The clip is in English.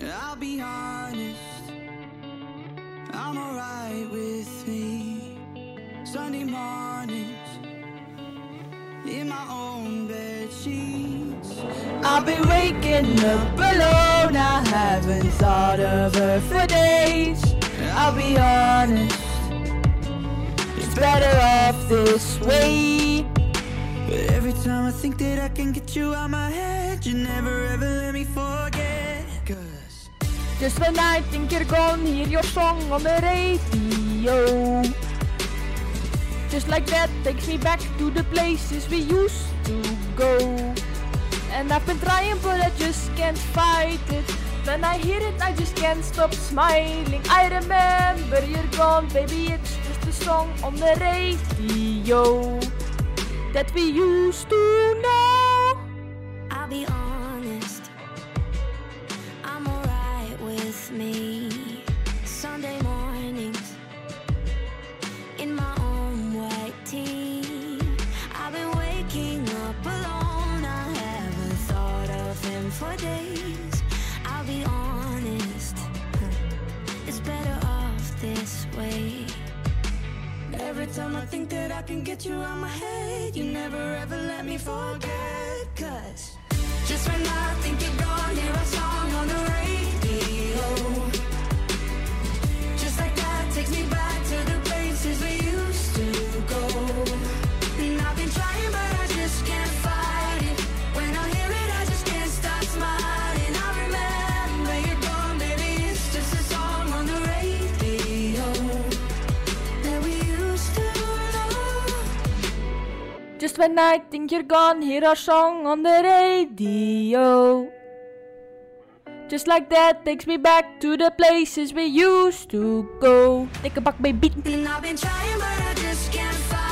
I'll be honest, I'm alright with me. Sunday mornings, in my own bed sheets. I've been waking up alone, I haven't thought of her for days. I'll be honest, it's better off this way. But every time I think that I can get you out my head, you never ever let me forget. Cause just when I think you're gone, hear your song on the radio. Just like that takes me back to the places we used to go. And I've been trying, but I just can't fight it. When I hear it, I just can't stop smiling. I remember you're gone, baby. It's just a song on the radio that we used to know. For days. I'll be honest, it's better off this way. every time I think that I can get you out my head, you never ever let me forget. Cause just when I Just when I think you're gone, hear our song on the radio. Just like that takes me back to the places we used to go. Take a back, baby. And I've been trying, but I